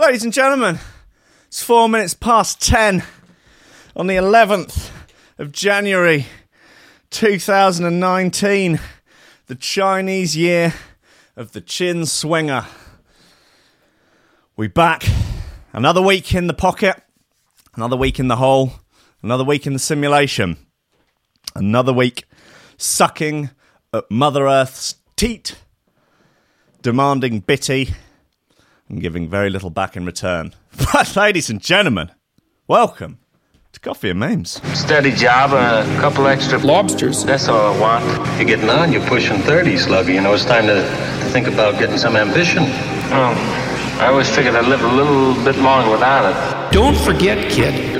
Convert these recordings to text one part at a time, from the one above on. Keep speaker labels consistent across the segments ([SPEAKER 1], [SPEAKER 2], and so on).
[SPEAKER 1] Ladies and gentlemen, it's four minutes past ten on the 11th of January 2019, the Chinese year of the chin swinger. We back. Another week in the pocket, another week in the hole, another week in the simulation, another week sucking at Mother Earth's teat, demanding bitty and giving very little back in return. But, ladies and gentlemen, welcome to Coffee and Memes.
[SPEAKER 2] Steady job, a couple extra lobsters. That's all I want.
[SPEAKER 3] You're getting on, you're pushing 30, Sluggy. You know, it's time to think about getting some ambition.
[SPEAKER 2] Oh, I always figured I'd live a little bit longer without it.
[SPEAKER 4] Don't forget, kid,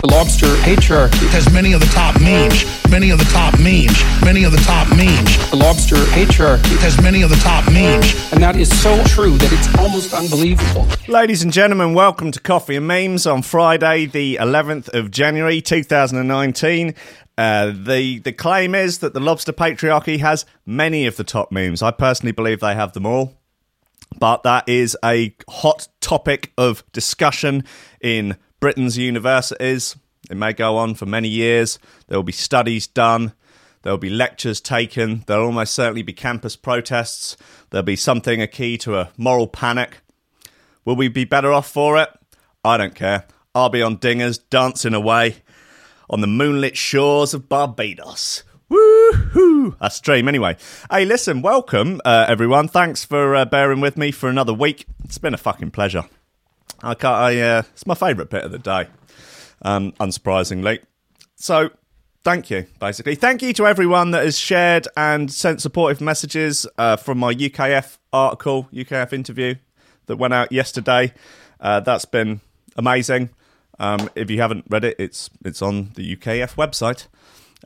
[SPEAKER 4] The lobster patriarchy
[SPEAKER 5] has many of the top memes, many of the top memes, many of the top memes.
[SPEAKER 4] The lobster patriarchy
[SPEAKER 5] has many of the top memes.
[SPEAKER 4] and that is so true that it's almost unbelievable.
[SPEAKER 1] Ladies and gentlemen, welcome to Coffee and Memes on Friday, the 11th of January 2019. Uh, the the claim is that the lobster patriarchy has many of the top memes. I personally believe they have them all, but that is a hot topic of discussion in Britain's universities. It may go on for many years. There will be studies done. There will be lectures taken. There'll almost certainly be campus protests. There'll be something a key to a moral panic. Will we be better off for it? I don't care. I'll be on dingers dancing away on the moonlit shores of Barbados. Woohoo! That's stream anyway. Hey, listen, welcome uh, everyone. Thanks for uh, bearing with me for another week. It's been a fucking pleasure. I can't. I uh, it's my favourite bit of the day, um, unsurprisingly. So, thank you. Basically, thank you to everyone that has shared and sent supportive messages uh, from my UKF article, UKF interview that went out yesterday. Uh, that's been amazing. Um, if you haven't read it, it's it's on the UKF website,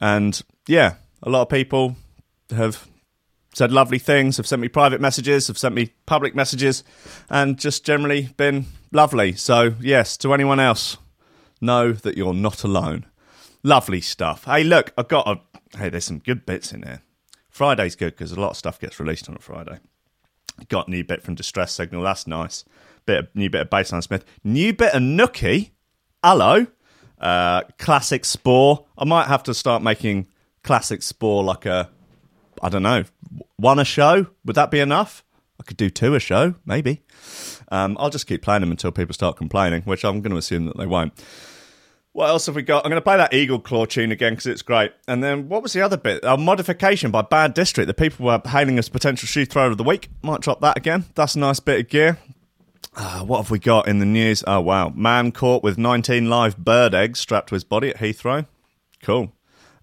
[SPEAKER 1] and yeah, a lot of people have said lovely things, have sent me private messages, have sent me public messages, and just generally been lovely. So yes, to anyone else, know that you're not alone. Lovely stuff. Hey, look, I've got a. Hey, there's some good bits in there. Friday's good because a lot of stuff gets released on a Friday. Got new bit from Distress Signal. That's nice. Bit of, new bit of Bassline Smith. New bit of Nookie. Hello. Uh, classic Spor. I might have to start making classic Spor like a. I don't know. One a show. Would that be enough? I could do two a show, maybe. Um, I'll just keep playing them until people start complaining, which I'm going to assume that they won't. What else have we got? I'm going to play that Eagle Claw tune again because it's great. And then what was the other bit? A modification by Bad District. The people were hailing as potential shoe thrower of the week. Might drop that again. That's a nice bit of gear. Uh, what have we got in the news? Oh, wow. Man caught with 19 live bird eggs strapped to his body at Heathrow. Cool.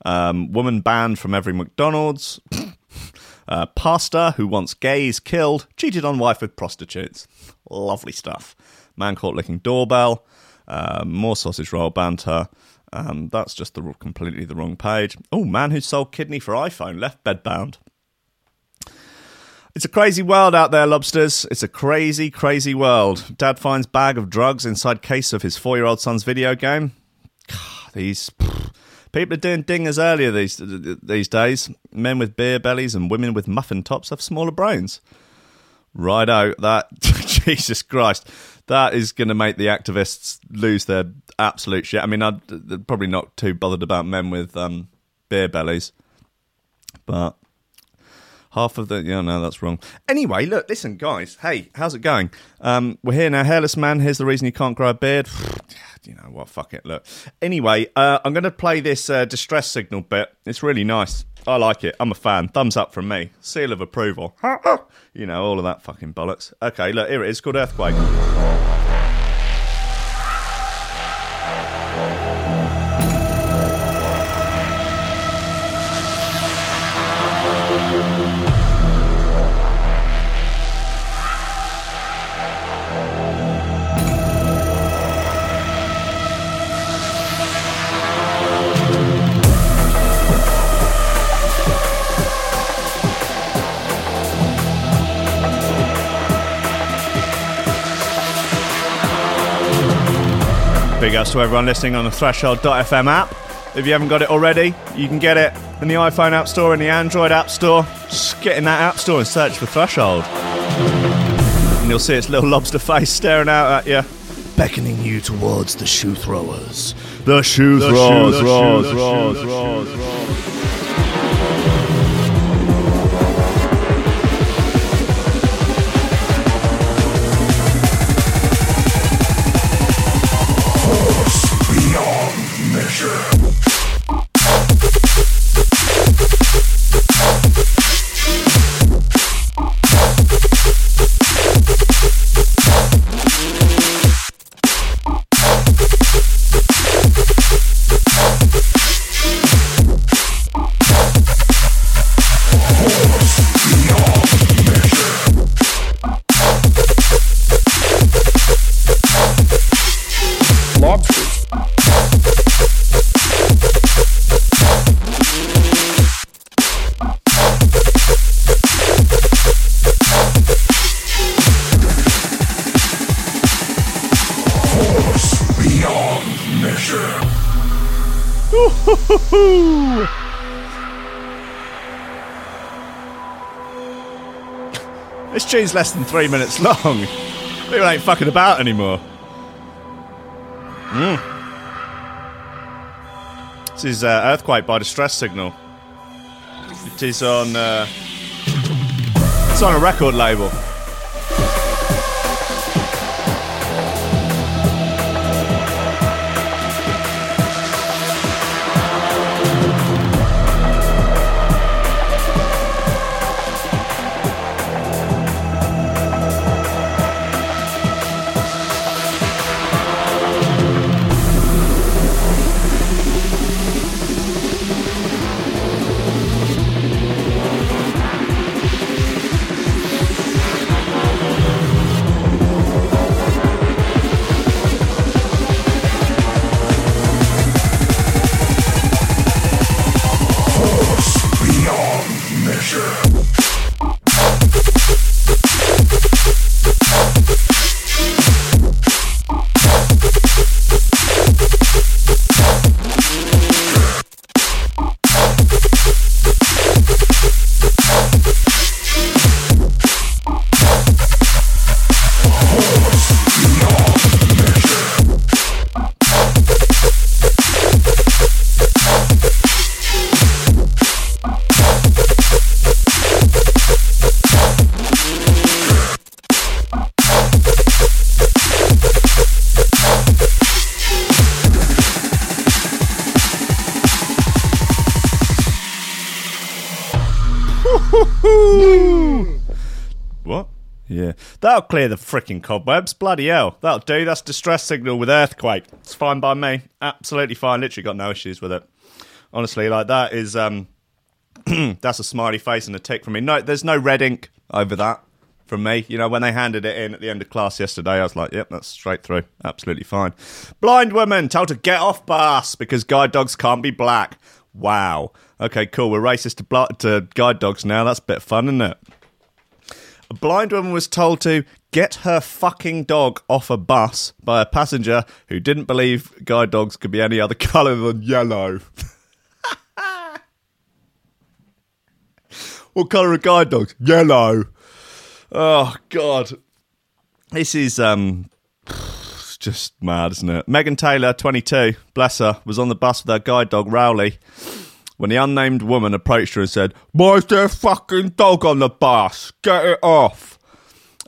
[SPEAKER 1] Um, woman banned from every McDonald's. uh, pastor who wants gays killed cheated on wife with prostitutes. Lovely stuff. Man caught licking doorbell. Uh, more sausage roll banter. Um, that's just the completely the wrong page. Oh, man who sold kidney for iPhone left bedbound. It's a crazy world out there, lobsters. It's a crazy, crazy world. Dad finds bag of drugs inside case of his four-year-old son's video game. These people are doing dingers earlier these these days. Men with beer bellies and women with muffin tops have smaller brains. Righto, that Jesus Christ, that is going to make the activists lose their absolute shit. I mean, I'd, they're probably not too bothered about men with um, beer bellies, but half of the yeah, no, that's wrong. Anyway, look, listen, guys. Hey, how's it going? Um, we're here now. Hairless man. Here's the reason you can't grow a beard. you know what? Fuck it. Look. Anyway, uh, I'm going to play this uh, distress signal bit. It's really nice. I like it. I'm a fan. Thumbs up from me. Seal of approval. you know all of that fucking bollocks. Okay, look here it is. It's called earthquake. To everyone listening on the Threshold.fm app. If you haven't got it already, you can get it in the iPhone App Store and the Android App Store. Just get in that App Store and search for Threshold. And you'll see its little lobster face staring out at you.
[SPEAKER 5] Beckoning you towards the shoe throwers.
[SPEAKER 1] The shoe
[SPEAKER 5] The
[SPEAKER 1] throws,
[SPEAKER 5] shoe- the
[SPEAKER 1] throws, This less than three minutes long. People ain't fucking about anymore. Mm. This is uh, Earthquake by Distress Signal. It is on. Uh, it's on a record label. Clear the freaking cobwebs. Bloody hell. That'll do. That's distress signal with earthquake. It's fine by me. Absolutely fine. Literally got no issues with it. Honestly, like that is um that's a smiley face and a tick from me. No, there's no red ink over that from me. You know, when they handed it in at the end of class yesterday, I was like, yep, that's straight through. Absolutely fine. Blind woman told to get off bus because guide dogs can't be black. Wow. Okay, cool. We're racist to, bl- to guide dogs now. That's a bit fun, isn't it? A blind woman was told to get her fucking dog off a bus by a passenger who didn't believe guide dogs could be any other colour than yellow. what colour are guide dogs? Yellow. Oh God, this is um, just mad, isn't it? Megan Taylor, 22, bless her, was on the bus with her guide dog Rowley when the unnamed woman approached her and said, "Why is there a fucking dog on the bus? Get it off."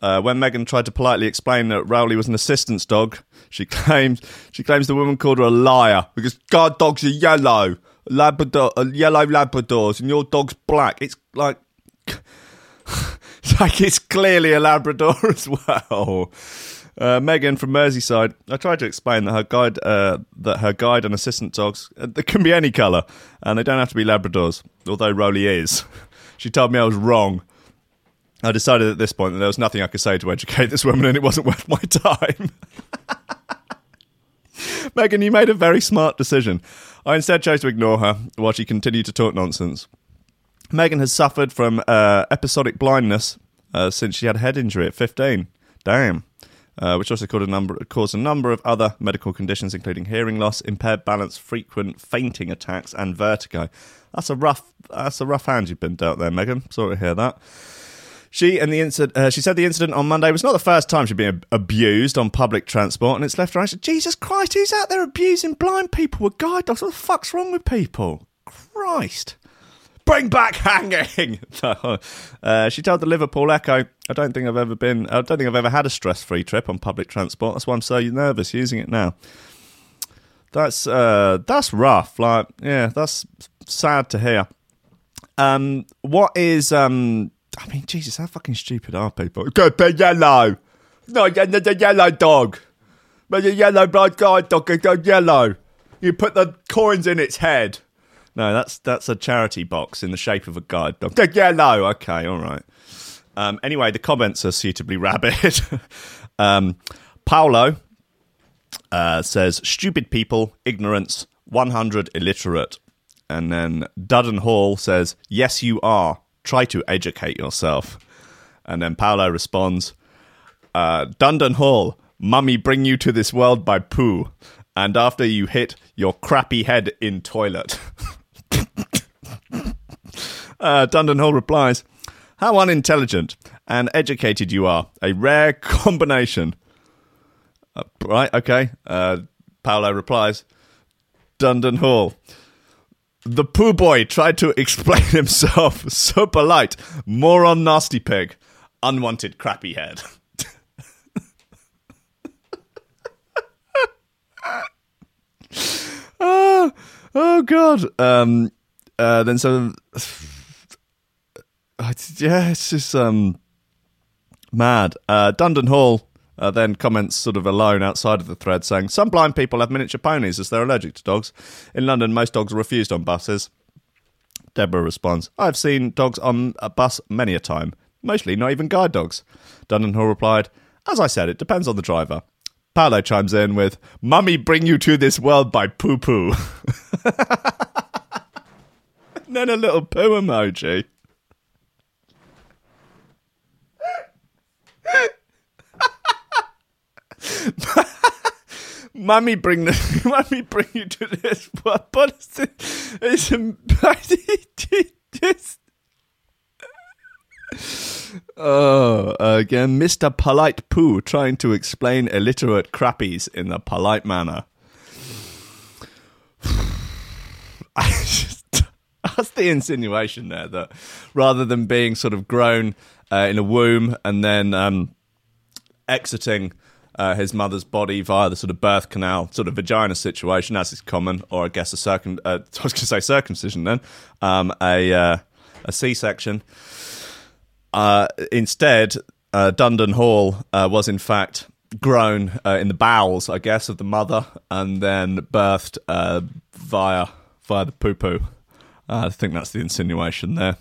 [SPEAKER 1] Uh, when Megan tried to politely explain that Rowley was an assistance dog, she claims she claims the woman called her a liar because guard dogs are yellow, Labrador, uh, yellow Labradors, and your dog's black. It's like it's like it's clearly a Labrador as well. Uh, Megan from Merseyside. I tried to explain that her guide, uh, that her guide and assistant dogs, uh, they can be any colour, and they don't have to be Labradors. Although Rowley is. She told me I was wrong. I decided at this point that there was nothing I could say to educate this woman, and it wasn't worth my time. Megan, you made a very smart decision. I instead chose to ignore her while she continued to talk nonsense. Megan has suffered from uh, episodic blindness uh, since she had a head injury at 15. Damn. Uh, which also caused a number caused a number of other medical conditions, including hearing loss, impaired balance, frequent fainting attacks, and vertigo. That's a rough that's a rough hand you've been dealt there, Megan. Sorry to hear that. She and the incident. Uh, she said the incident on Monday was not the first time she'd been ab- abused on public transport, and it's left her. Said, Jesus Christ, who's out there abusing blind people with guide dogs? What the fuck's wrong with people? Christ. Bring back hanging. uh, she told the Liverpool Echo, "I don't think I've ever been. I don't think I've ever had a stress-free trip on public transport. That's why I'm so nervous using it now. That's uh, that's rough. Like, yeah, that's sad to hear. Um, what is um? I mean, Jesus, how fucking stupid are people? Could be yellow. No, the yellow dog. But the yellow blood guide dog is yellow. You put the coins in its head. No, that's that's a charity box in the shape of a guide dog. Yeah, no, Okay, all right. Um, anyway, the comments are suitably rabid. um, Paolo uh, says, "Stupid people, ignorance, 100 illiterate." And then Dudden Hall says, "Yes, you are. Try to educate yourself." And then Paolo responds, uh, Hall, mummy bring you to this world by poo. And after you hit your crappy head in toilet. uh, Dundon Hall replies, How unintelligent and educated you are. A rare combination. Uh, right, okay. Uh, Paolo replies, Dundon Hall. The poo boy tried to explain himself. So polite. Moron nasty pig. Unwanted crappy head. oh, oh god. Um uh then so yeah, it's just um mad. Uh Dundon Hall uh, then comments sort of alone outside of the thread saying some blind people have miniature ponies as they're allergic to dogs. In London most dogs are refused on buses. Deborah responds, I've seen dogs on a bus many a time, mostly not even guide dogs. Dundon Hall replied, As I said, it depends on the driver. Paolo chimes in with, Mummy bring you to this world by poo poo. and then a little poo emoji. Mummy bring the mummy bring you to this world. But it's, it's, it's Oh, again, Mr. Polite Pooh trying to explain illiterate crappies in a polite manner. I just, that's the insinuation there that rather than being sort of grown uh, in a womb and then um, exiting uh, his mother's body via the sort of birth canal, sort of vagina situation, as is common, or I guess a circum, uh, I was going to say circumcision then, um, a uh, a C section. Uh, instead, uh, Dundon Hall uh, was in fact grown in the bowels, I guess, of the mother, and then birthed via via the poo poo. I think that's the insinuation there.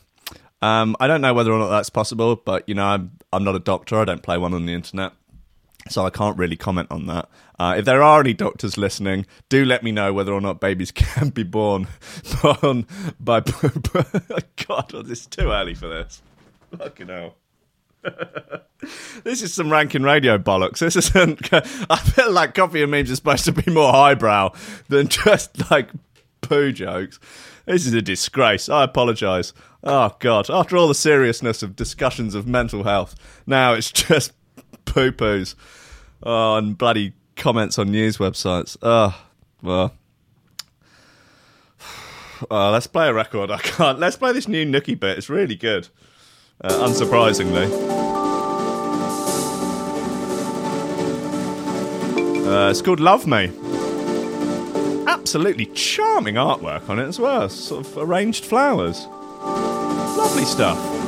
[SPEAKER 1] Um, I don't know whether or not that's possible, but you know, I'm I'm not a doctor. I don't play one on the internet, so I can't really comment on that. Uh, if there are any doctors listening, do let me know whether or not babies can be born born by. God, oh, it's too early for this. Fucking hell. this is some ranking radio bollocks. This isn't. I feel like coffee and memes are supposed to be more highbrow than just like poo jokes. This is a disgrace. I apologise. Oh God! After all the seriousness of discussions of mental health, now it's just poo poos oh, and bloody comments on news websites. Oh, well. Oh, let's play a record. I can't. Let's play this new Nookie bit. It's really good uh, unsurprisingly. Uh, it's called Love Me. Absolutely charming artwork on it as well. Sort of arranged flowers. Lovely stuff.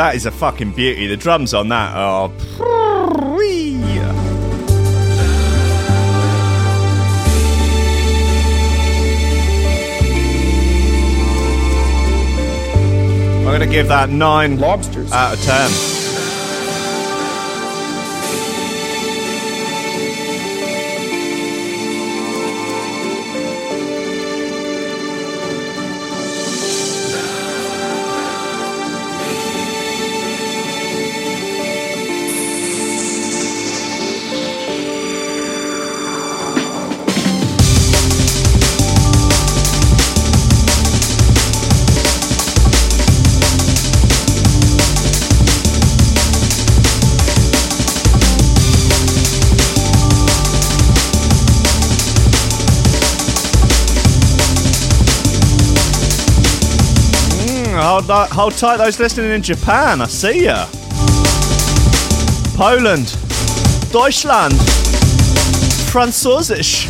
[SPEAKER 1] That is a fucking beauty. The drums on that are. I'm going to give that nine
[SPEAKER 6] Lobsters.
[SPEAKER 1] out of ten. That- hold tight, those listening in Japan. I see ya. Poland, Deutschland, Französisch.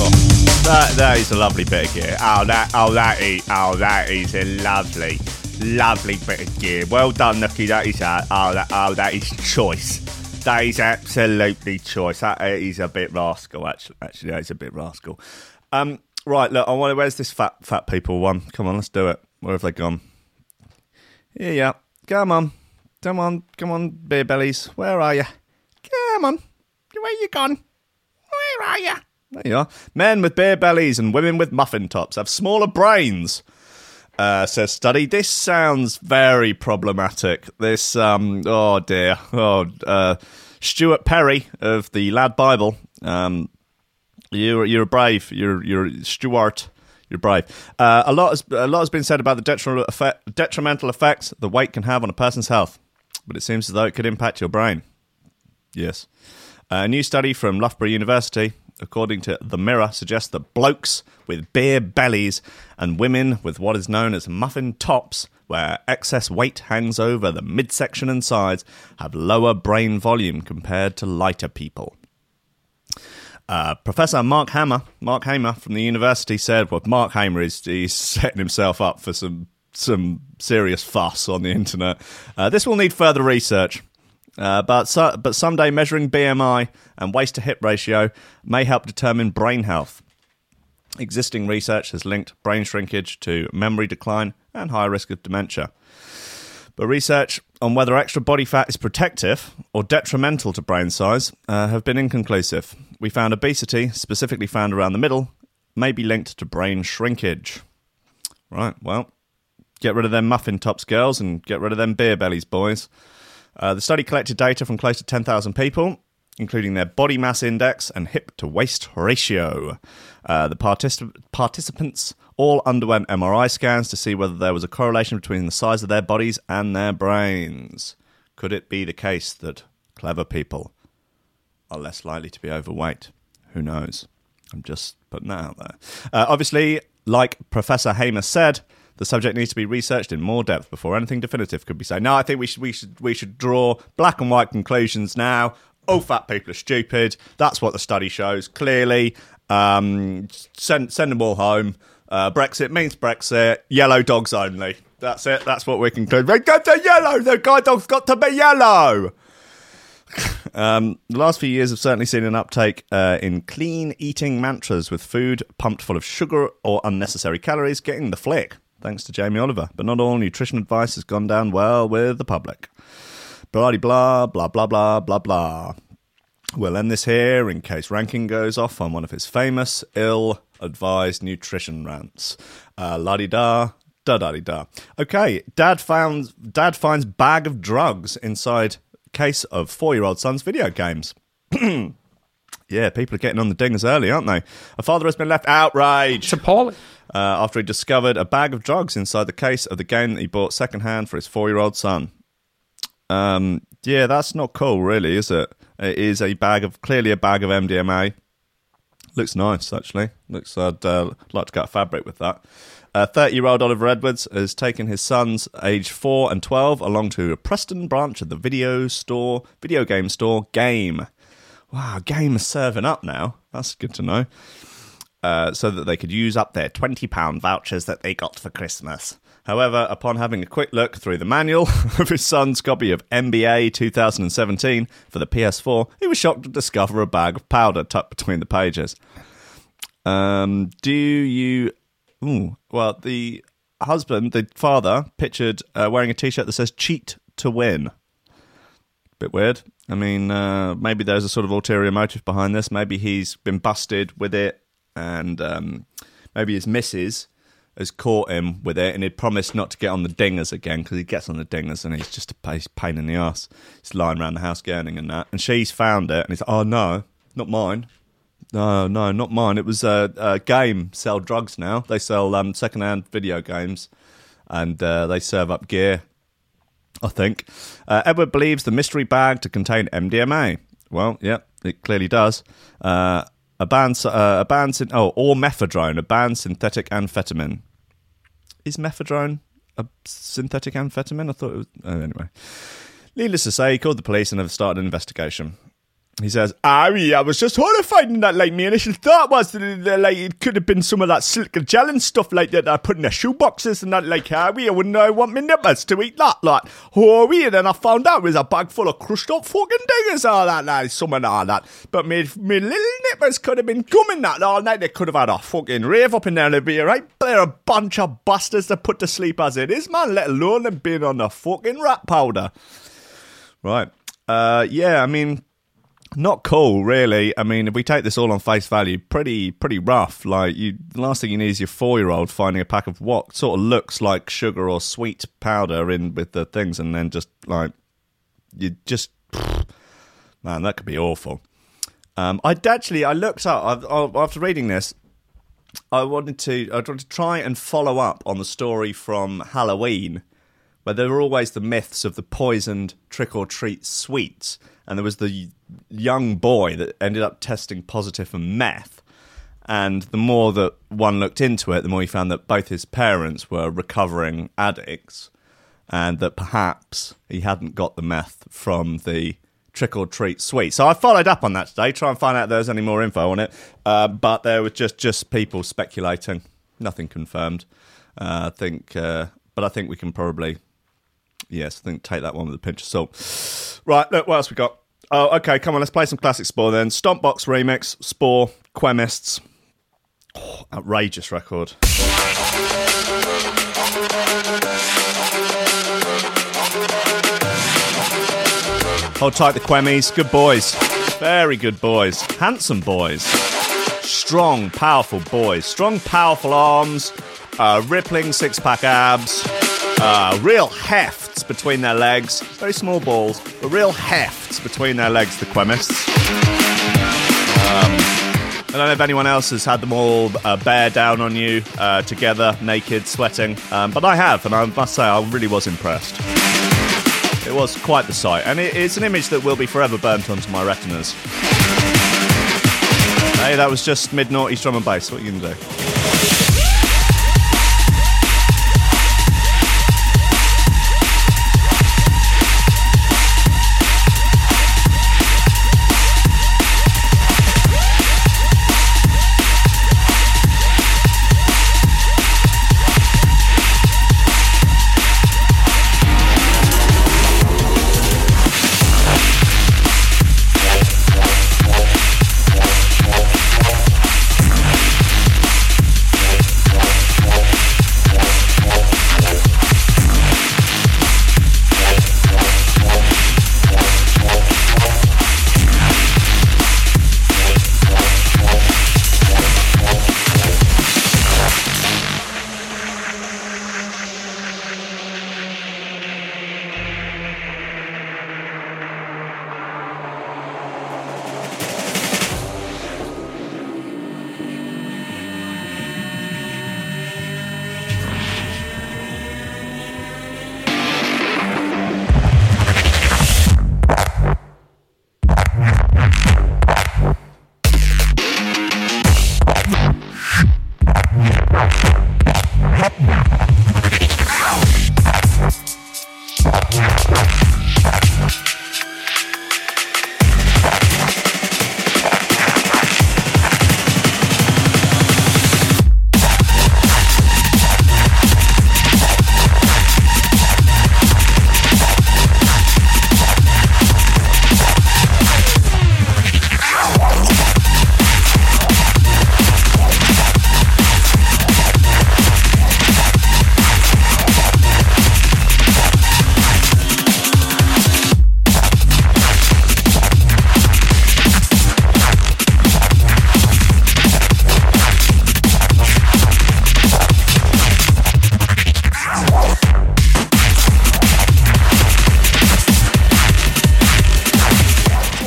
[SPEAKER 1] Oh, that that is a lovely bit of gear. Oh that oh that is oh that is a lovely, lovely bit of gear. Well done, Nookie. That is a oh that oh that is choice. That is absolutely choice. That is a bit rascal. Actually, actually, that is a bit rascal. Um, right. Look, I want. Where's this fat fat people one? Come on, let's do it. Where have they gone? Yeah, yeah. Come on, come on, come on, beer bellies. Where are you? Come on. Where you gone? Where are you? There you are. Men with beer bellies and women with muffin tops have smaller brains. Uh, says study. This sounds very problematic. This, um, oh dear. Oh, uh, Stuart Perry of the Lad Bible. Um, you're you're brave. You're you're Stuart. You're brave. Uh, a lot has a lot has been said about the detrimental effect, detrimental effects the weight can have on a person's health, but it seems as though it could impact your brain. Yes. A new study from Loughborough University, according to The Mirror, suggests that blokes with beer bellies and women with what is known as muffin tops, where excess weight hangs over the midsection and sides, have lower brain volume compared to lighter people. Uh, Professor Mark Hammer, Mark Hamer from the university said, "Well, Mark Hamer is he's setting himself up for some some serious fuss on the internet. Uh, this will need further research." Uh, but so, but someday measuring BMI and waist to hip ratio may help determine brain health. Existing research has linked brain shrinkage to memory decline and higher risk of dementia. But research on whether extra body fat is protective or detrimental to brain size uh, have been inconclusive. We found obesity, specifically found around the middle, may be linked to brain shrinkage. Right, well, get rid of them muffin tops, girls, and get rid of them beer bellies, boys. Uh, the study collected data from close to 10,000 people, including their body mass index and hip to waist ratio. Uh, the particip- participants all underwent MRI scans to see whether there was a correlation between the size of their bodies and their brains. Could it be the case that clever people are less likely to be overweight? Who knows? I'm just putting that out there. Uh, obviously, like Professor Hamer said, the subject needs to be researched in more depth before anything definitive could be said. No, I think we should we should we should draw black and white conclusions now. All fat people are stupid. That's what the study shows clearly. Um, send send them all home. Uh, Brexit means Brexit. Yellow dogs only. That's it. That's what we conclude. They got to yellow. The guide dog's got to be yellow. Um, the last few years have certainly seen an uptake uh, in clean eating mantras with food pumped full of sugar or unnecessary calories getting the flick, thanks to Jamie Oliver. But not all nutrition advice has gone down well with the public. Blah blah blah blah blah blah blah. We'll end this here in case Rankin goes off on one of his famous ill-advised nutrition rants. Uh, la di da, da da di da. Okay, Dad found Dad finds bag of drugs inside case of four-year-old son's video games. yeah, people are getting on the dingers early, aren't they? A father has been left outraged
[SPEAKER 4] It's appalling.
[SPEAKER 1] Uh, after he discovered a bag of drugs inside the case of the game that he bought secondhand for his four-year-old son. Um, yeah, that's not cool, really, is it? It is a bag of clearly a bag of MDMA. Looks nice, actually. Looks. I'd uh, like to cut fabric with that. Thirty-year-old Oliver Edwards has taken his sons, aged four and twelve, along to a Preston branch of the video store, video game store Game. Wow, Game is serving up now. That's good to know. Uh, so that they could use up their £20 vouchers that they got for Christmas. However, upon having a quick look through the manual of his son's copy of NBA 2017 for the PS4, he was shocked to discover a bag of powder tucked between the pages. Um, do you. Ooh, well, the husband, the father, pictured uh, wearing a t shirt that says cheat to win. Bit weird. I mean, uh, maybe there's a sort of ulterior motive behind this. Maybe he's been busted with it, and um, maybe his missus has caught him with it, and he'd promised not to get on the dingers again because he gets on the dingers and he's just a pain in the ass. He's lying around the house gurning and that, and she's found it, and he's "Oh no, not mine." No, no, not mine. It was a, a game. Sell drugs now. They sell um, secondhand video games, and uh, they serve up gear I think. Uh, Edward believes the mystery bag to contain MDMA. Well, yeah, it clearly does. Uh, a banned, uh, a banned, syn- oh, or mephedrone, a banned synthetic amphetamine. Is mephedrone a synthetic amphetamine? I thought it was. Oh, anyway. Needless to say, he called the police and have started an investigation. He says, Ari, I was just horrified in that, like, my initial thought was that, like, it could have been some of that silk gel and stuff like that I put in the shoeboxes and that, like, Harry, I wouldn't know I want my nippers to eat that, like, Harry, and then I found out it was a bag full of crushed up fucking dingers, all that, like, some and all that. But me, me little nippers could have been coming that all night, they could have had a fucking rave up in there, they'd be right? They're a bunch of bastards to put to sleep as it is, man, let alone them being on the fucking rat powder. Right. Uh, yeah, I mean, not cool, really. I mean, if we take this all on face value, pretty pretty rough. Like, you, the last thing you need is your four year old finding a pack of what sort of looks like sugar or sweet powder in with the things, and then just like you just man, that could be awful. Um, I'd actually I looked up I- after reading this. I wanted to I wanted to try and follow up on the story from Halloween where there were always the myths of the poisoned trick or treat sweets, and there was the young boy that ended up testing positive for meth. And the more that one looked into it, the more he found that both his parents were recovering addicts, and that perhaps he hadn't got the meth from the Trick or Treat Sweet. So I followed up on that today, try and find out if there's any more info on it. Uh, but there was just just people speculating, nothing confirmed. Uh, I think, uh, but I think we can probably, yes, I think take that one with a pinch of salt. Right, look, what else we got? Oh, okay, come on, let's play some classic Spor then. Stompbox remix, Spor, Qemists. Oh, outrageous record. Hold tight, the Quemmies. Good boys. Very good boys. Handsome boys. Strong, powerful boys. Strong, powerful arms. Uh, rippling six pack abs. Uh, real hefts between their legs. Very small balls, but real hefts between their legs, the Qemists. I don't know if anyone else has had them all uh, bear down on you uh, together, naked, sweating, um, but I have, and I must say I really was impressed. It was quite the sight, and it, it's an image that will be forever burnt onto my retinas. Hey, that was just mid noughties drum and bass. What are you gonna do?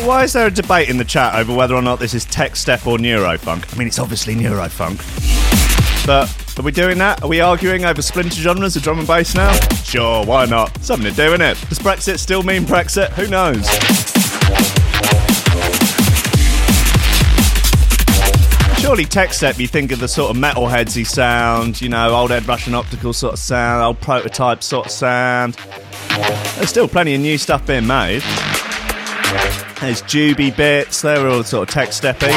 [SPEAKER 1] Why is there a debate in the chat over whether or not this is tech step or neurofunk? I mean, it's obviously neurofunk. But are we doing that? Are we arguing over splinter genres of drum and bass now? Sure, why not? Something to do, it? Does Brexit still mean Brexit? Who knows? Surely tech step, you think of the sort of metalheadsy sound, you know, old Ed Rush and Optical sort of sound, old prototype sort of sound. There's still plenty of new stuff being made. There's Jubei bits, they're all sort of tech steppy.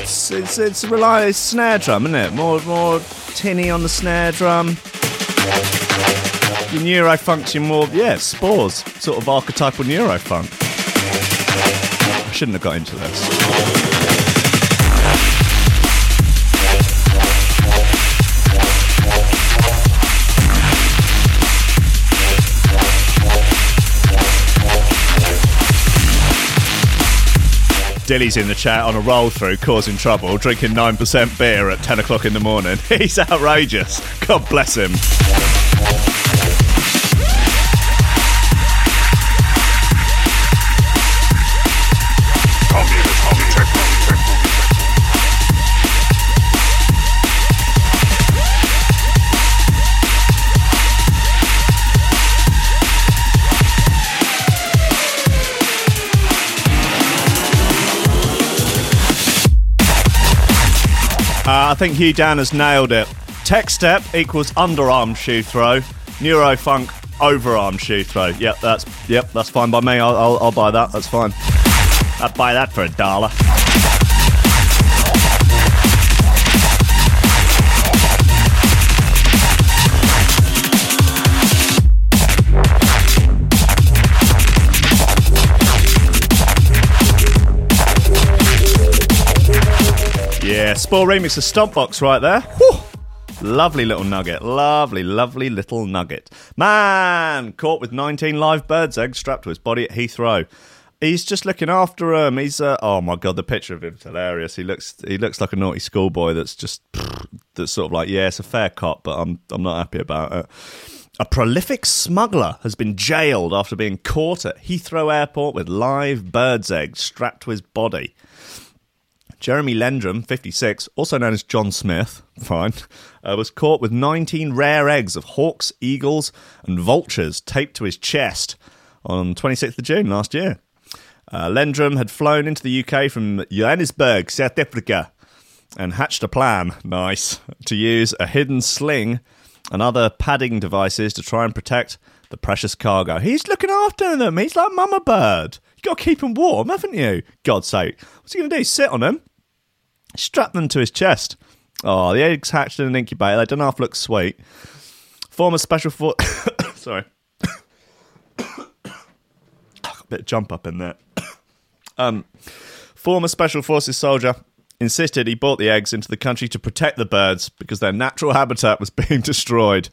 [SPEAKER 1] It's, it's, it's a reliant snare drum, isn't it? More, more tinny on the snare drum. Your neurofunk, your more, yeah, Spor's, sort of archetypal neurofunk. I shouldn't have got into this. Dilly's in the chat on a roll through, causing trouble, drinking 9% beer at 10 o'clock in the morning. He's outrageous. God bless him. Think Hugh Dan has nailed it. Tech step equals underarm shoe throw. Neurofunk overarm shoe throw. Yep, that's yep, that's fine by me. I'll, I'll, I'll buy that. That's fine. I'd buy that for a dollar. Spor Remix of Stompbox right there. Whew. Lovely little nugget. Lovely, lovely little nugget. Man, caught with 19 live birds' eggs strapped to his body at Heathrow. He's just looking after him. He's uh, oh my god, the picture of him's hilarious. He looks he looks like a naughty schoolboy that's just that's sort of like yeah, it's a fair cop, but I'm I'm not happy about it. A prolific smuggler has been jailed after being caught at Heathrow Airport with live birds' eggs strapped to his body. Jeremy Lendrum, 56, also known as John Smith, fine, uh, was caught with 19 rare eggs of hawks, eagles, and vultures taped to his chest on 26th of June last year. Uh, Lendrum had flown into the UK from Johannesburg, South Africa, and hatched a plan, nice, to use a hidden sling and other padding devices to try and protect the precious cargo. He's looking after them. He's like mama bird. You got to keep him warm, haven't you? God's sake. What's he going to do? Sit on them? Strap them to his chest. Oh, the eggs hatched in an incubator. They don't half look sweet. Former special force. Sorry. A bit jump up in there. um, former special forces soldier insisted he brought the eggs into the country to protect the birds because their natural habitat was being destroyed.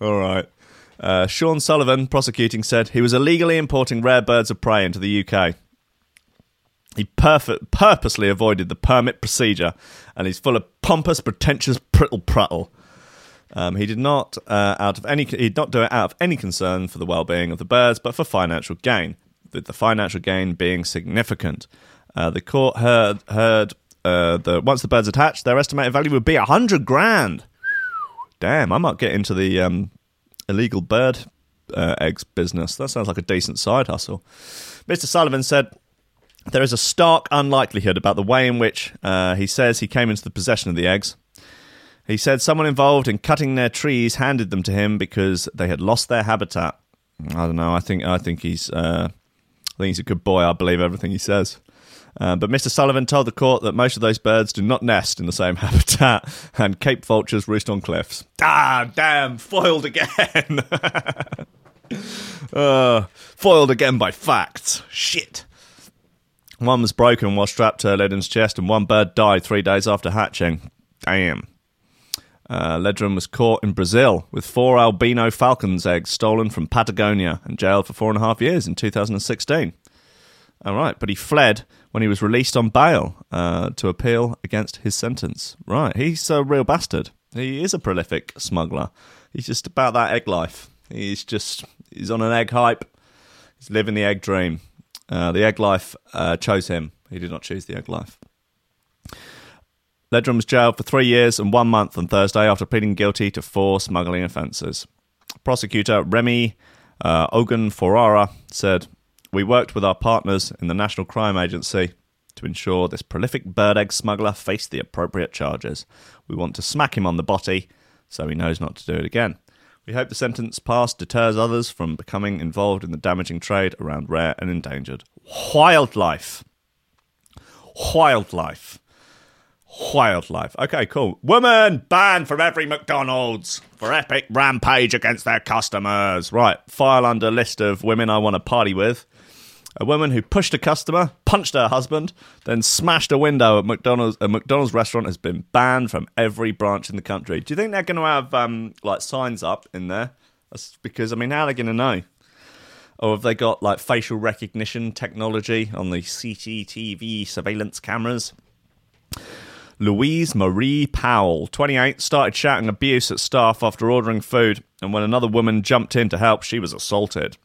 [SPEAKER 1] All right. Uh, Sean Sullivan, prosecuting, said he was illegally importing rare birds of prey into the UK. He purposely avoided the permit procedure, and he's full of pompous, pretentious prittle prattle. Um, he did not uh, out of any he did not do it out of any concern for the well-being of the birds, but for financial gain. With the financial gain being significant, uh, the court heard heard uh, the once the birds attached, their estimated value would be a hundred grand. Damn, I might get into the um, illegal bird uh, eggs business. That sounds like a decent side hustle. Mr. Sullivan said there is a stark unlikelihood about the way in which uh, he says he came into the possession of the eggs. He said someone involved in cutting their trees handed them to him because they had lost their habitat. I don't know. I think I think he's uh, I think he's a good boy. I believe everything he says. Uh, but Mr. Sullivan told the court that most of those birds do not nest in the same habitat, and Cape vultures roost on cliffs. Ah, damn! Foiled again. uh, foiled again by facts. Shit. One was broken while strapped to Ledden's chest, and one bird died three days after hatching. Damn. Uh, Ledrum was caught in Brazil with four albino falcon's eggs stolen from Patagonia and jailed for four and a half years in 2016. All right, but he fled when he was released on bail uh, to appeal against his sentence. Right, he's a real bastard. He is a prolific smuggler. He's just about that egg life. He's just he's on an egg hype. He's living the egg dream. Uh, the egg life uh, chose him. He did not choose the egg life. Ledrum was jailed for three years and one month on Thursday after pleading guilty to four smuggling offences. Prosecutor Remy uh, Ogun Forara said, We worked with our partners in the National Crime Agency to ensure this prolific bird egg smuggler faced the appropriate charges. We want to smack him on the botty so he knows not to do it again. We hope the sentence passed deters others from becoming involved in the damaging trade around rare and endangered wildlife. Wildlife. Wildlife. Okay, cool. Woman banned from every McDonald's for epic rampage against their customers. Right, file under list of women I want to party with. A woman who pushed a customer, punched her husband, then smashed a window at McDonald's. A McDonald's restaurant has been banned from every branch in the country. Do you think they're going to have um, like signs up in there? That's because I mean, how are they going to know? Or have they got like facial recognition technology on the CCTV surveillance cameras? Louise Marie Powell, 28, started shouting abuse at staff after ordering food, and when another woman jumped in to help, she was assaulted.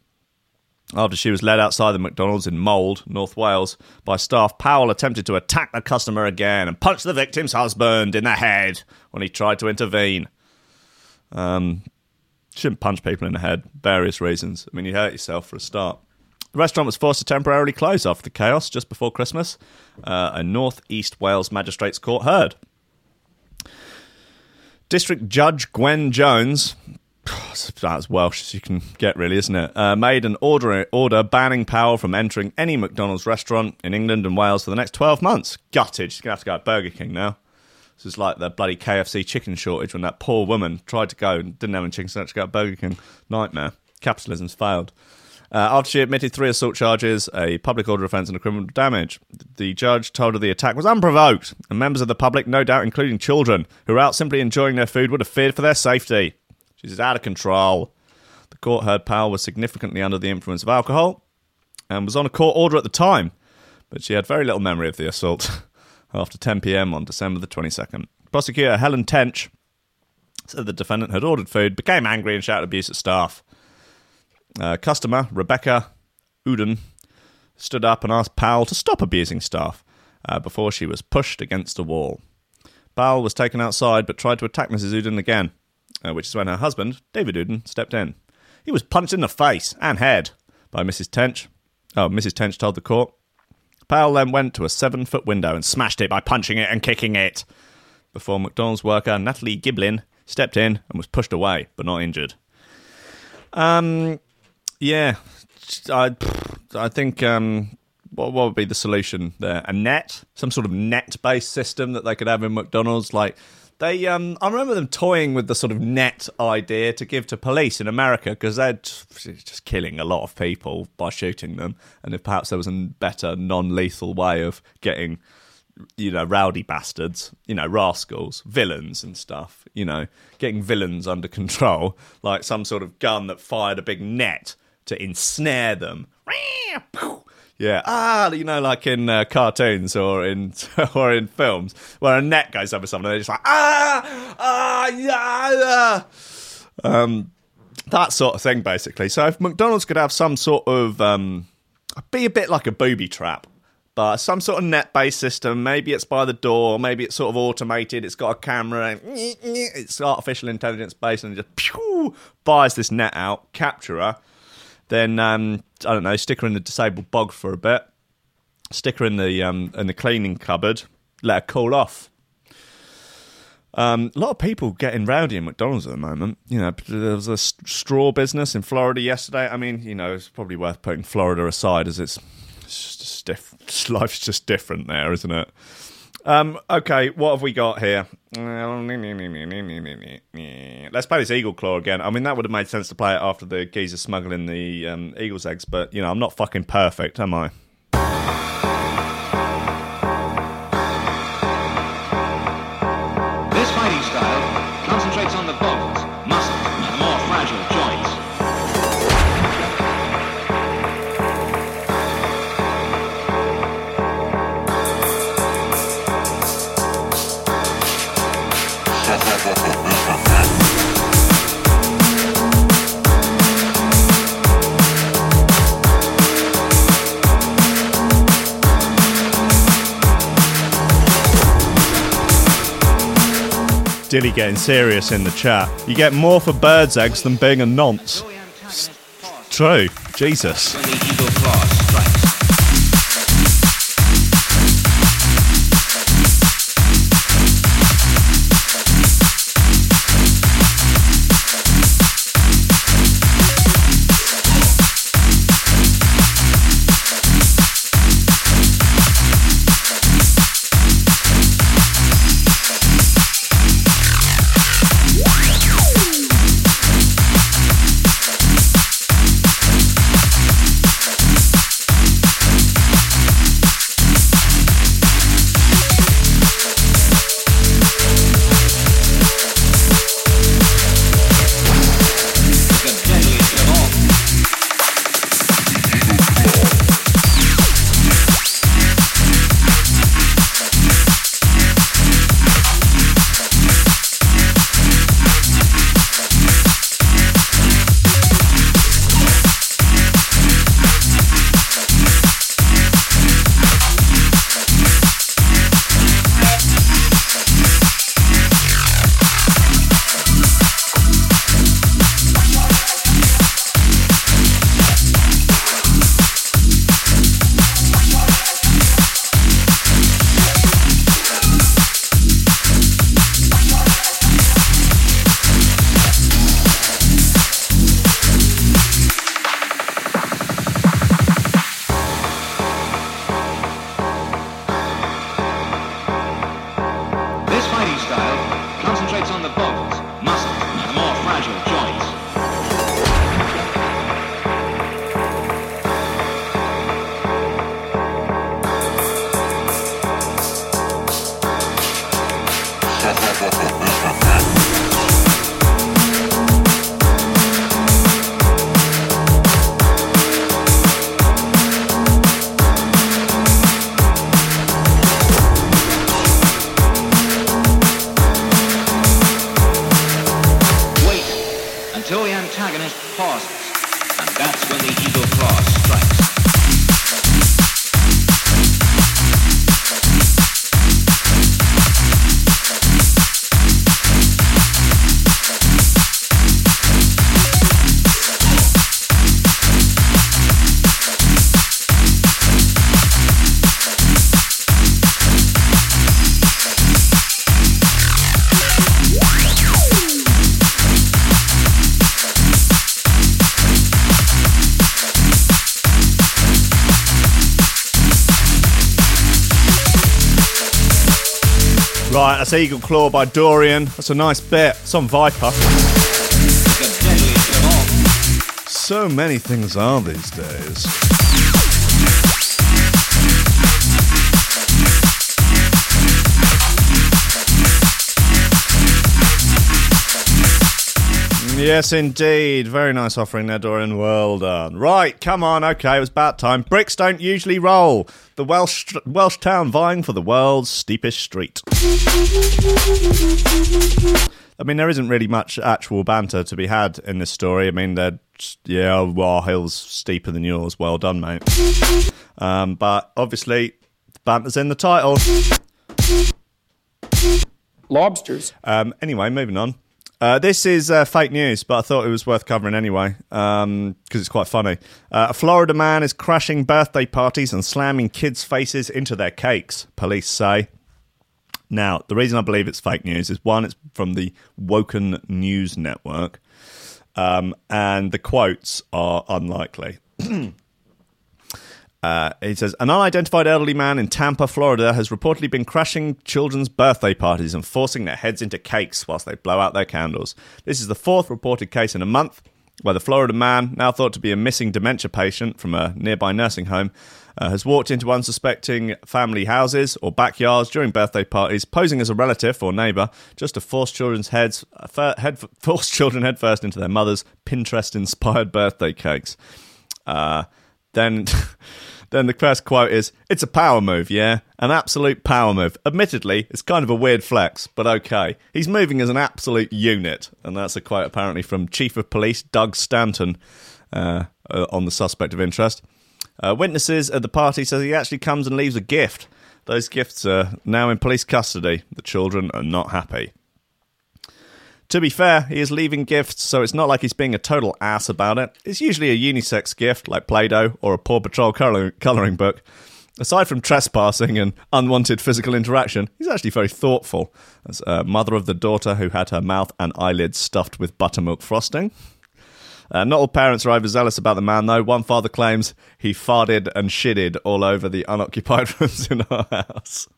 [SPEAKER 1] After she was led outside the McDonald's in Mold, North Wales, by staff, Powell attempted to attack the customer again and punched the victim's husband in the head when he tried to intervene. Um, shouldn't punch people in the head, various reasons. I mean, you hurt yourself for a start. The restaurant was forced to temporarily close after the chaos just before Christmas. Uh, a North East Wales Magistrates Court heard. District Judge Gwen Jones that's Welsh as you can get, really, isn't it? Uh, made an order order banning Powell from entering any McDonald's restaurant in England and Wales for the next 12 months. Gutted. She's going to have to go to Burger King now. This is like the bloody KFC chicken shortage when that poor woman tried to go and didn't have any chicken, so she had to go Burger King. Nightmare. Capitalism's failed. Uh, after she admitted three assault charges, a public order offence, and a criminal damage, the judge told her the attack was unprovoked, and members of the public, no doubt including children, who were out simply enjoying their food, would have feared for their safety. She's out of control. The court heard Powell was significantly under the influence of alcohol and was on a court order at the time, but she had very little memory of the assault after 10 pm on December the 22nd. Prosecutor Helen Tench said the defendant had ordered food, became angry, and shouted abuse at staff. Uh, customer Rebecca Uden stood up and asked Powell to stop abusing staff uh, before she was pushed against a wall. Powell was taken outside but tried to attack Mrs. Uden again, uh, which is when her husband, David Uden, stepped in. He was punched in the face and head by Mrs. Tench. Oh, Mrs. Tench told the court. Powell then went to a seven foot window and smashed it by punching it and kicking it before McDonald's worker Natalie Giblin stepped in and was pushed away but not injured. Um, yeah, I, I think um, what, what would be the solution there? A net, some sort of net-based system that they could have in McDonald's. Like they, um, I remember them toying with the sort of net idea to give to police in America because they're just killing a lot of people by shooting them, and if perhaps there was a better non-lethal way of getting you know, rowdy bastards, you know, rascals, villains and stuff, you know, getting villains under control, like some sort of gun that fired a big net to ensnare them. Yeah, ah, you know, like in uh, cartoons or in or in films, where a net goes over someone, and they're just like ah, ah, yeah, um, that sort of thing, basically. So if McDonald's could have some sort of um, be a bit like a booby trap, but some sort of net-based system. Maybe it's by the door, maybe it's sort of automated. It's got a camera, it's artificial intelligence based, and just pew, buys this net out, capture her then um, I don't know, stick her in the disabled bog for a bit, stick her in the um, in the cleaning cupboard, let her cool off. Um, a lot of people getting rowdy in McDonald's at the moment. You know, there was a straw business in Florida yesterday. I mean, you know, it's probably worth putting Florida aside as it's, it's just diff- life's just different there, isn't it? Um, okay, what have we got here? Let's play this Eagle Claw again. I mean, that would have made sense to play it after the geezer smuggling the um, Eagle's eggs, but, you know, I'm not fucking perfect, am I? Dilly getting serious in the chat. You get more for bird's eggs than being a nonce. True. Jesus. That's Eagle Claw by Dorian. That's a nice bit. It's on Viper. So many things are these days. Yes, indeed. Very nice offering there, Dorian. Well done. Right, come on. Okay, it was about time. Bricks don't usually roll. The Welsh Welsh town vying for the world's steepest street. I mean, there isn't really much actual banter to be had in this story. I mean, they're just, yeah, our hill's steeper than yours. Well done, mate. Um, but obviously, banter's in the title.
[SPEAKER 7] Lobsters.
[SPEAKER 1] Um, anyway, moving on. Uh, this is uh, fake news, but I thought it was worth covering anyway because it's quite funny. Uh, a Florida man is crashing birthday parties and slamming kids' faces into their cakes, police say. Now, the reason I believe it's fake news is one, it's from the Woken News Network, um, and the quotes are unlikely. Uh, he says an unidentified elderly man in Tampa, Florida, has reportedly been crashing children's birthday parties and forcing their heads into cakes whilst they blow out their candles. This is the fourth reported case in a month where the Florida man, now thought to be a missing dementia patient from a nearby nursing home, uh, has walked into unsuspecting family houses or backyards during birthday parties, posing as a relative or neighbour, just to force children's heads, uh, head, force children headfirst into their mother's Pinterest-inspired birthday cakes. Uh, then then the first quote is it's a power move yeah? An absolute power move. Admittedly it's kind of a weird flex but okay. He's moving as an absolute unit and that's a quote apparently from chief of police doug stanton uh, uh, on the suspect of interest. Uh, witnesses at the party says he actually comes and leaves a gift. Those gifts are now in police custody. The children are not happy to be fair, he is leaving gifts, so it's not like he's being a total ass about it. It's usually a unisex gift like Play Doh or a Paw Patrol colouring book. Aside from trespassing and unwanted physical interaction, he's actually very thoughtful. As a mother of the daughter who had her mouth and eyelids stuffed with buttermilk frosting. Uh, not all parents are overzealous about the man, though. One father claims he farted and shitted all over the unoccupied rooms in our house.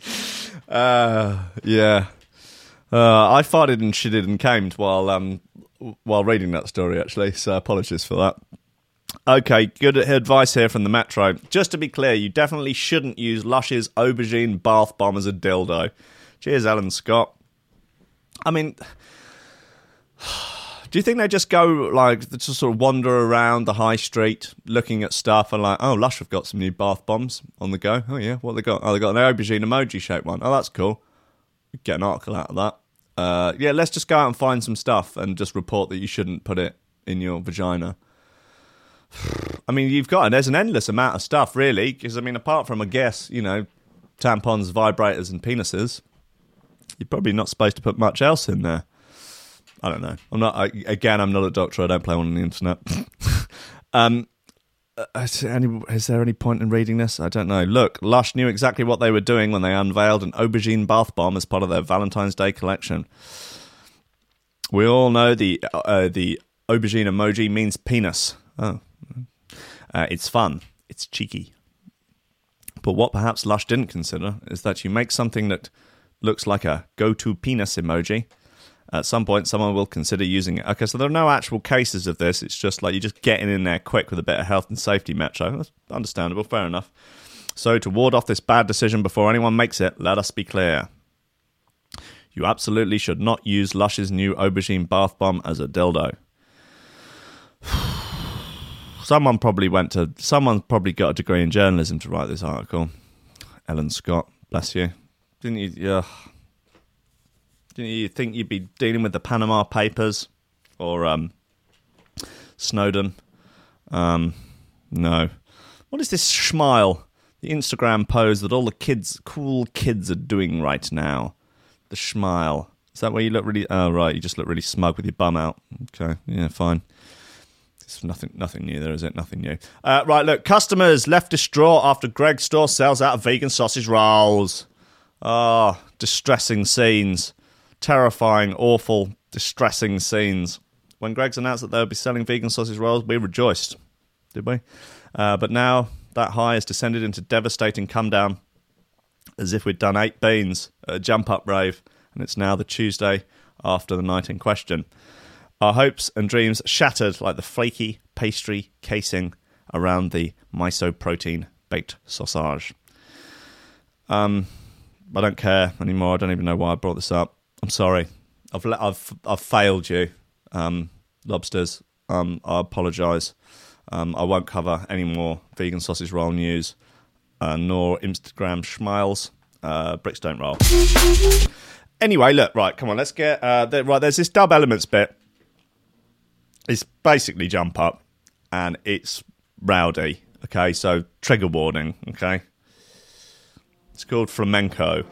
[SPEAKER 1] Uh, yeah. Uh, I farted and shitted and camed while um while reading that story actually, so apologies for that. Okay, good advice here from the Metro. Just to be clear, you definitely shouldn't use Lush's aubergine bath bomb as a dildo. Cheers, Alan Scott. I mean, do you think they just go like just sort of wander around the high street looking at stuff and like, oh, Lush have got some new bath bombs on the go. Oh yeah, what they got? Oh, they got an aubergine emoji shaped one. Oh, that's cool. Get an article out of that. Uh, yeah, let's just go out and find some stuff and just report that you shouldn't put it in your vagina. I mean, you've got and there's an endless amount of stuff really. Because I mean, apart from I guess you know, tampons, vibrators, and penises, you're probably not supposed to put much else in there. I don't know. I'm not. I, again, I'm not a doctor. I don't play on the internet. um, uh, is, there any, is there any point in reading this? I don't know. Look, Lush knew exactly what they were doing when they unveiled an aubergine bath bomb as part of their Valentine's Day collection. We all know the uh, the aubergine emoji means penis. Oh, uh, it's fun. It's cheeky. But what perhaps Lush didn't consider is that you make something that looks like a go-to penis emoji at some point someone will consider using it. Okay, so there are no actual cases of this. It's just like you're just getting in there quick with a bit of health and safety metro. Oh, that's understandable, fair enough. So to ward off this bad decision before anyone makes it, let us be clear. You absolutely should not use Lush's new aubergine bath bomb as a dildo. Someone probably went to someone probably got a degree in journalism to write this article. Ellen Scott, bless you. Didn't you? Yeah. Didn't you think you'd be dealing with the Panama Papers or um, Snowden? Um, no. What is this smile? The Instagram pose that all the kids, cool kids, are doing right now. The smile. Is that where you look really? Oh, right. You just look really smug with your bum out. Okay. Yeah, fine. It's nothing, nothing new there, is it? Nothing new. Uh, right. Look, customers left distraught after Greggs store sells out of vegan sausage rolls. Ah, distressing scenes terrifying, awful, distressing scenes. When Greggs announced that they would be selling vegan sausage rolls, we rejoiced, did we? Uh, but now that high has descended into devastating come down as if we'd done eight beans at a jump up rave, and it's now the Tuesday after the night in question. Our hopes and dreams shattered like the flaky pastry casing around the mycoprotein baked sausage. Um, I don't care anymore. I don't even know why I brought this up. I'm sorry. I've le- I've I've failed you, um, lobsters. Um, I apologise. Um, I won't cover any more vegan sausage roll news, uh, nor Instagram schmiles. Uh, bricks don't roll. Anyway, look, right, come on, let's get uh, there, right. There's this Dub Elements bit. It's basically jump up, and it's rowdy. Okay, so trigger warning. Okay, it's called flamenco.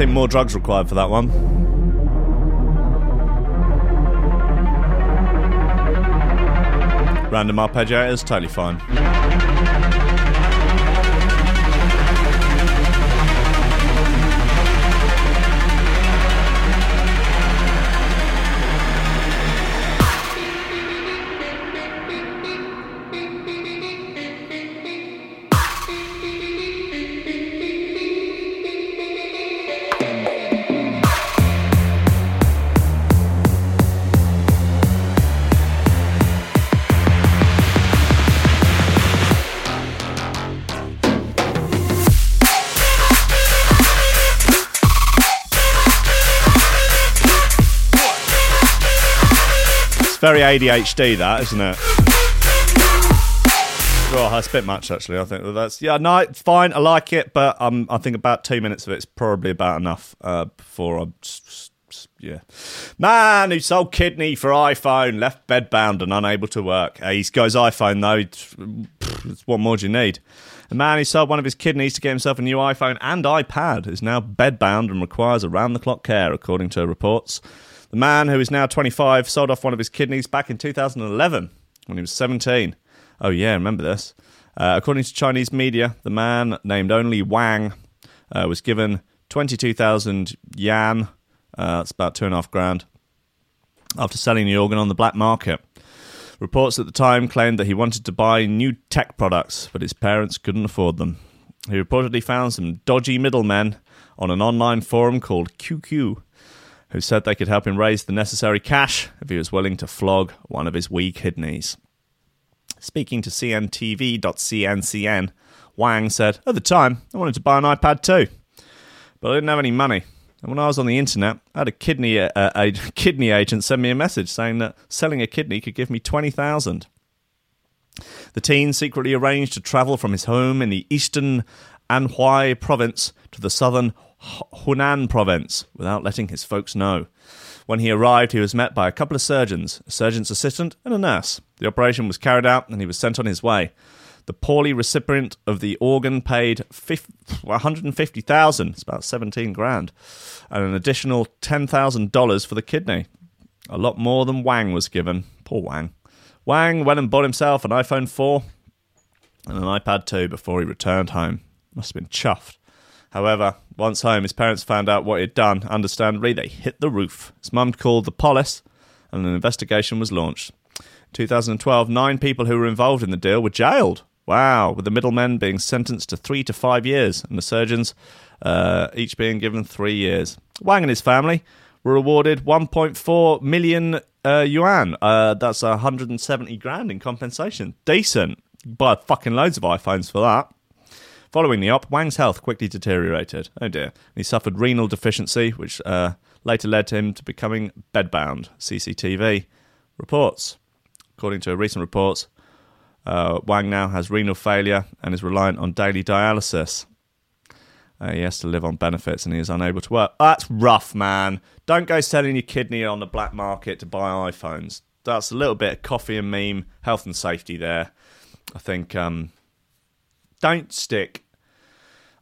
[SPEAKER 1] Think more drugs required for that one. Random arpeggiators, totally fine. Very ADHD, that, isn't it? Oh, that's a bit much, actually. I think that's yeah, no, fine. I like it, but um, I think about two minutes of it's probably about enough uh, before I'm. Yeah, man who sold kidney for iPhone left bedbound and unable to work. Uh, he's got his iPhone though. What more do you need? A man who sold one of his kidneys to get himself a new iPhone and iPad is now bedbound and requires around the clock care, according to reports. The man who is now 25 sold off one of his kidneys back in 2011 when he was 17. Oh, yeah, remember this. Uh, according to Chinese media, the man named only Wang uh, was given 22,000 yuan, uh, that's about two and a half grand, after selling the organ on the black market. Reports at the time claimed that he wanted to buy new tech products, but his parents couldn't afford them. He reportedly found some dodgy middlemen on an online forum called QQ who said they could help him raise the necessary cash if he was willing to flog one of his wee kidneys. Speaking to CNTV.CNCN, Wang said, At the time, I wanted to buy an iPad too, but I didn't have any money. And when I was on the internet, I had a kidney, a kidney agent send me a message saying that selling a kidney could give me 20000 The teen secretly arranged to travel from his home in the eastern Anhui province to the southern Hunan province without letting his folks know. When he arrived, he was met by a couple of surgeons, a surgeon's assistant, and a nurse. The operation was carried out and he was sent on his way. The poorly recipient of the organ paid 150,000, it's about 17 grand, and an additional $10,000 for the kidney. A lot more than Wang was given. Poor Wang. Wang went and bought himself an iPhone 4 and an iPad 2 before he returned home. Must have been chuffed. However, once home, his parents found out what he'd done. Understandably, they hit the roof. His mum called the police, and an investigation was launched. In 2012, nine people who were involved in the deal were jailed. Wow, with the middlemen being sentenced to three to five years, and the surgeons uh, each being given three years. Wang and his family were awarded 1.4 million uh, yuan. Uh, that's 170 grand in compensation. Decent. Buy fucking loads of iPhones for that. Following the op, Wang's health quickly deteriorated. Oh dear. He suffered renal deficiency, which uh, later led to him to becoming bedbound. CCTV reports. According to recent reports, uh, Wang now has renal failure and is reliant on daily dialysis. Uh, he has to live on benefits and he is unable to work. That's rough, man. Don't go selling your kidney on the black market to buy iPhones. That's a little bit of coffee and meme, health and safety there. I think um, don't stick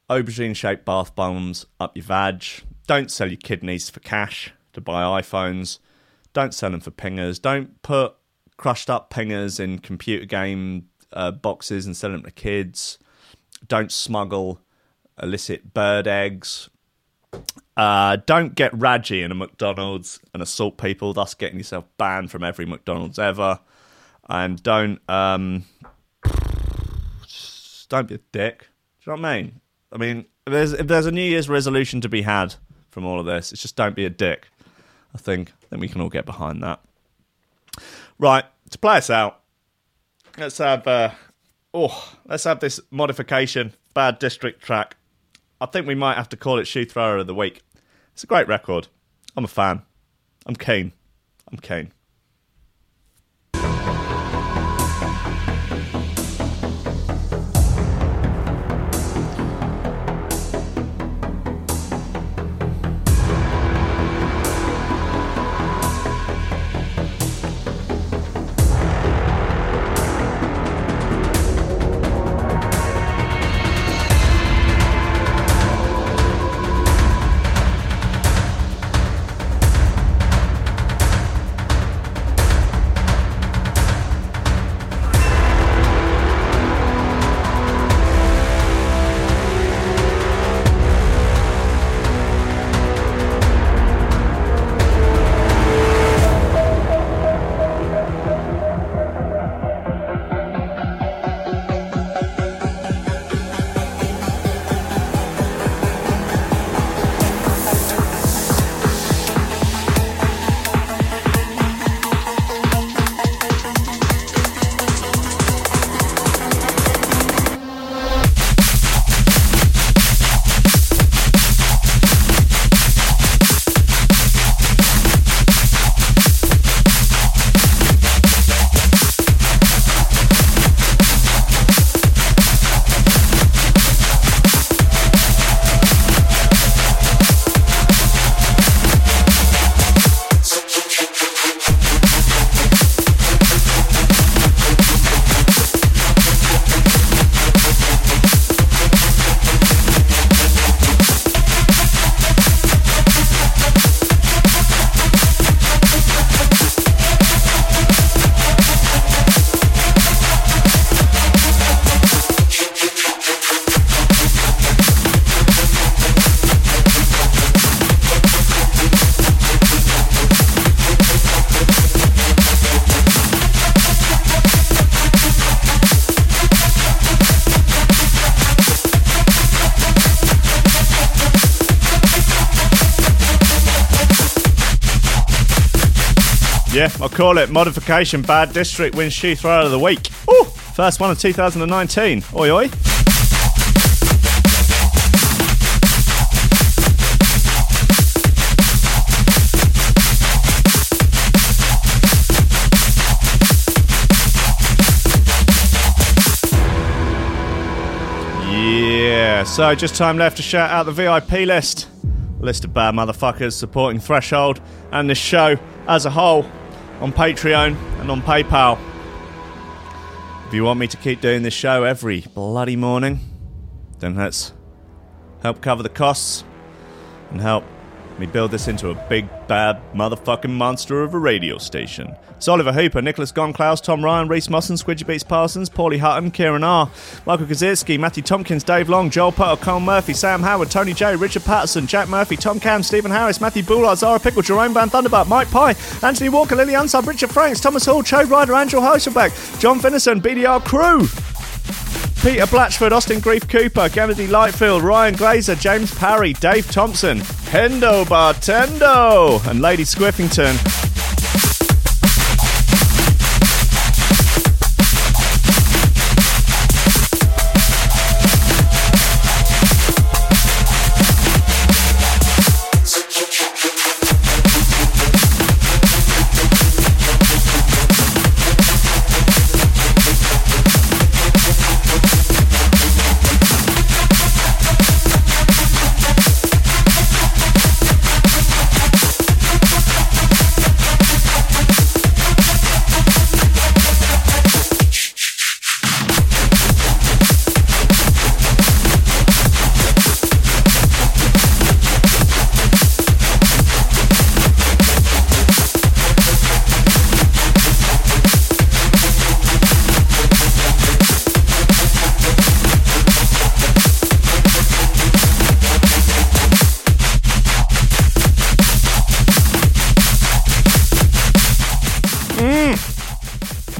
[SPEAKER 1] aubergine shaped bath bombs up your vag. Don't sell your kidneys for cash to buy iPhones. Don't sell them for pingers. Don't put crushed up pingers in computer game uh, boxes and sell them to kids. Don't smuggle illicit bird eggs. Uh, don't get Raji in a McDonald's and assault people, thus getting yourself banned from every McDonald's ever. And don't um, don't be a dick. Do you know what I mean? I mean, if there's if there's a New Year's resolution to be had from all of this, it's just don't be a dick. I think then we can all get behind that. Right to play us out. Let's have uh, oh, let's have this modification Bad District track. I think we might have to call it Shoe Thrower of the Week. It's a great record. I'm a fan. I'm keen. I'm keen. Call it modification Bad District wins shoe thrower of the week. Ooh, first one of 2019. Oi oi. Yeah, So, just time left to shout out the VIP list. List of bad motherfuckers supporting Threshold and this show as a whole on Patreon and on PayPal. If you want me to keep doing this show every bloody morning, then let's help cover the costs and help me build this into a big, bad, motherfucking monster of a radio station. It's Oliver Hooper, Nicholas Gonklaus, Tom Ryan, Reese Mosson, Squidgy Beats Parsons, Paulie Hutton, Kieran R., Michael Kaczynski, Matthew Tompkins, Dave Long, Joel Potter, Colin Murphy, Sam Howard, Tony J, Richard Patterson, Jack Murphy, Tom Cam, Stephen Harris, Matthew Bullard, Zara Pickle, Jerome Van Thunderbutt, Mike Pye, Anthony Walker, Lily Unsub, Richard Franks, Thomas Hall, Cho Ryder, Angel Heiselbeck, John Finnison, BDR Crew. Peter Blatchford, Austin Grief Cooper, Kennedy Lightfield, Ryan Glazer, James Parry, Dave Thompson, Hendo Bartendo, and Lady Squiffington.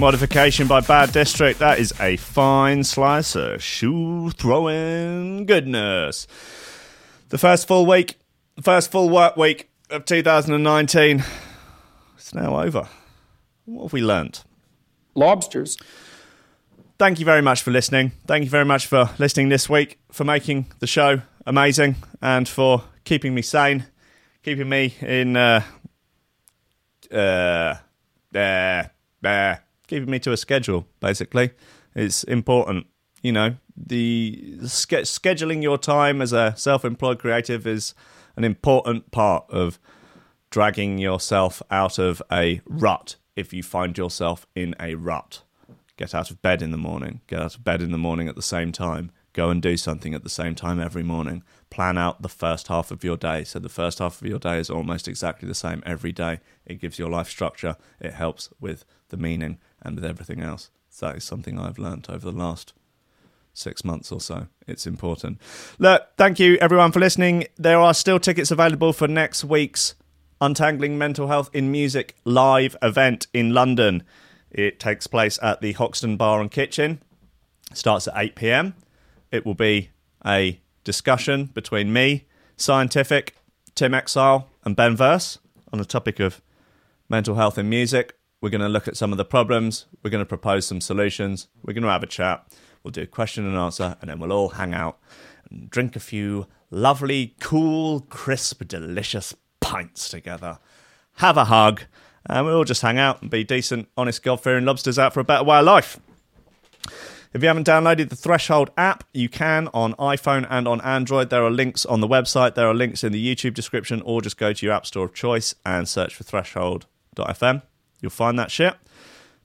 [SPEAKER 1] Modification by Bad District. That is a fine slice of shoe throwing goodness. The first full week, the first full work week of 2019. It's now over. What have we learnt?
[SPEAKER 7] Lobsters.
[SPEAKER 1] Thank you very much for listening. Thank you very much for listening this week, for making the show amazing, and for keeping me sane, keeping me in uh, uh, there, there, keeping me to a schedule. Basically, it's important. You know, the ske- scheduling your time as a self-employed creative is an important part of dragging yourself out of a rut. If you find yourself in a rut, get out of bed in the morning. Get out of bed in the morning at the same time. Go and do something at the same time every morning. Plan out the first half of your day. So the first half of your day is almost exactly the same every day. It gives your life structure. It helps with the meaning and with everything else. That is something I've learnt over the last six months or so. It's important. Look, thank you everyone for listening. There are still tickets available for next week's Untangling Mental Health in Music live event in London. It takes place at the Hoxton Bar and Kitchen. It Starts at 8 pm. It will be a discussion between me, Scientific, Tim Exile, and Ben Verse on the topic of mental health in music. We're going to look at some of the problems. We're going to propose some solutions. We're going to have a chat. We'll do a question and answer, and then we'll all hang out and drink a few lovely, cool, crisp, delicious pints together. Have a hug, and we'll all just hang out and be decent, honest, God fearing lobsters out for a better way of life. If you haven't downloaded the Threshold app, you can on iPhone and on Android. There are links on the website, there are links in the YouTube description, or just go to your app store of choice and search for threshold.fm. You'll find that shit.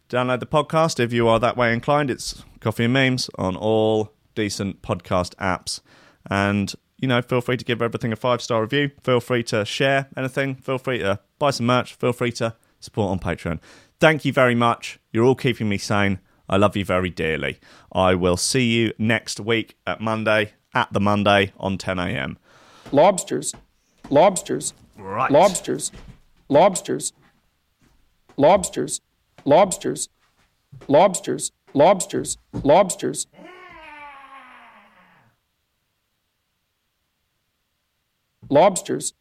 [SPEAKER 1] Download the podcast if you are that way inclined. It's Coffee and Memes on all decent podcast apps. And, you know, feel free to give everything a five star review. Feel free to share anything. Feel free to buy some merch. Feel free to support on Patreon. Thank you very much. You're all keeping me sane. I love you very dearly. I will see you next week at Monday, at the Monday on 10 a.m.
[SPEAKER 7] Lobsters. Lobsters.
[SPEAKER 1] Right.
[SPEAKER 7] Lobsters. Lobsters. Lobsters. Lobsters. Lobsters. Lobsters. Lobsters. Lobsters.